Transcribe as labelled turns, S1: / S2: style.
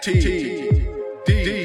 S1: T D.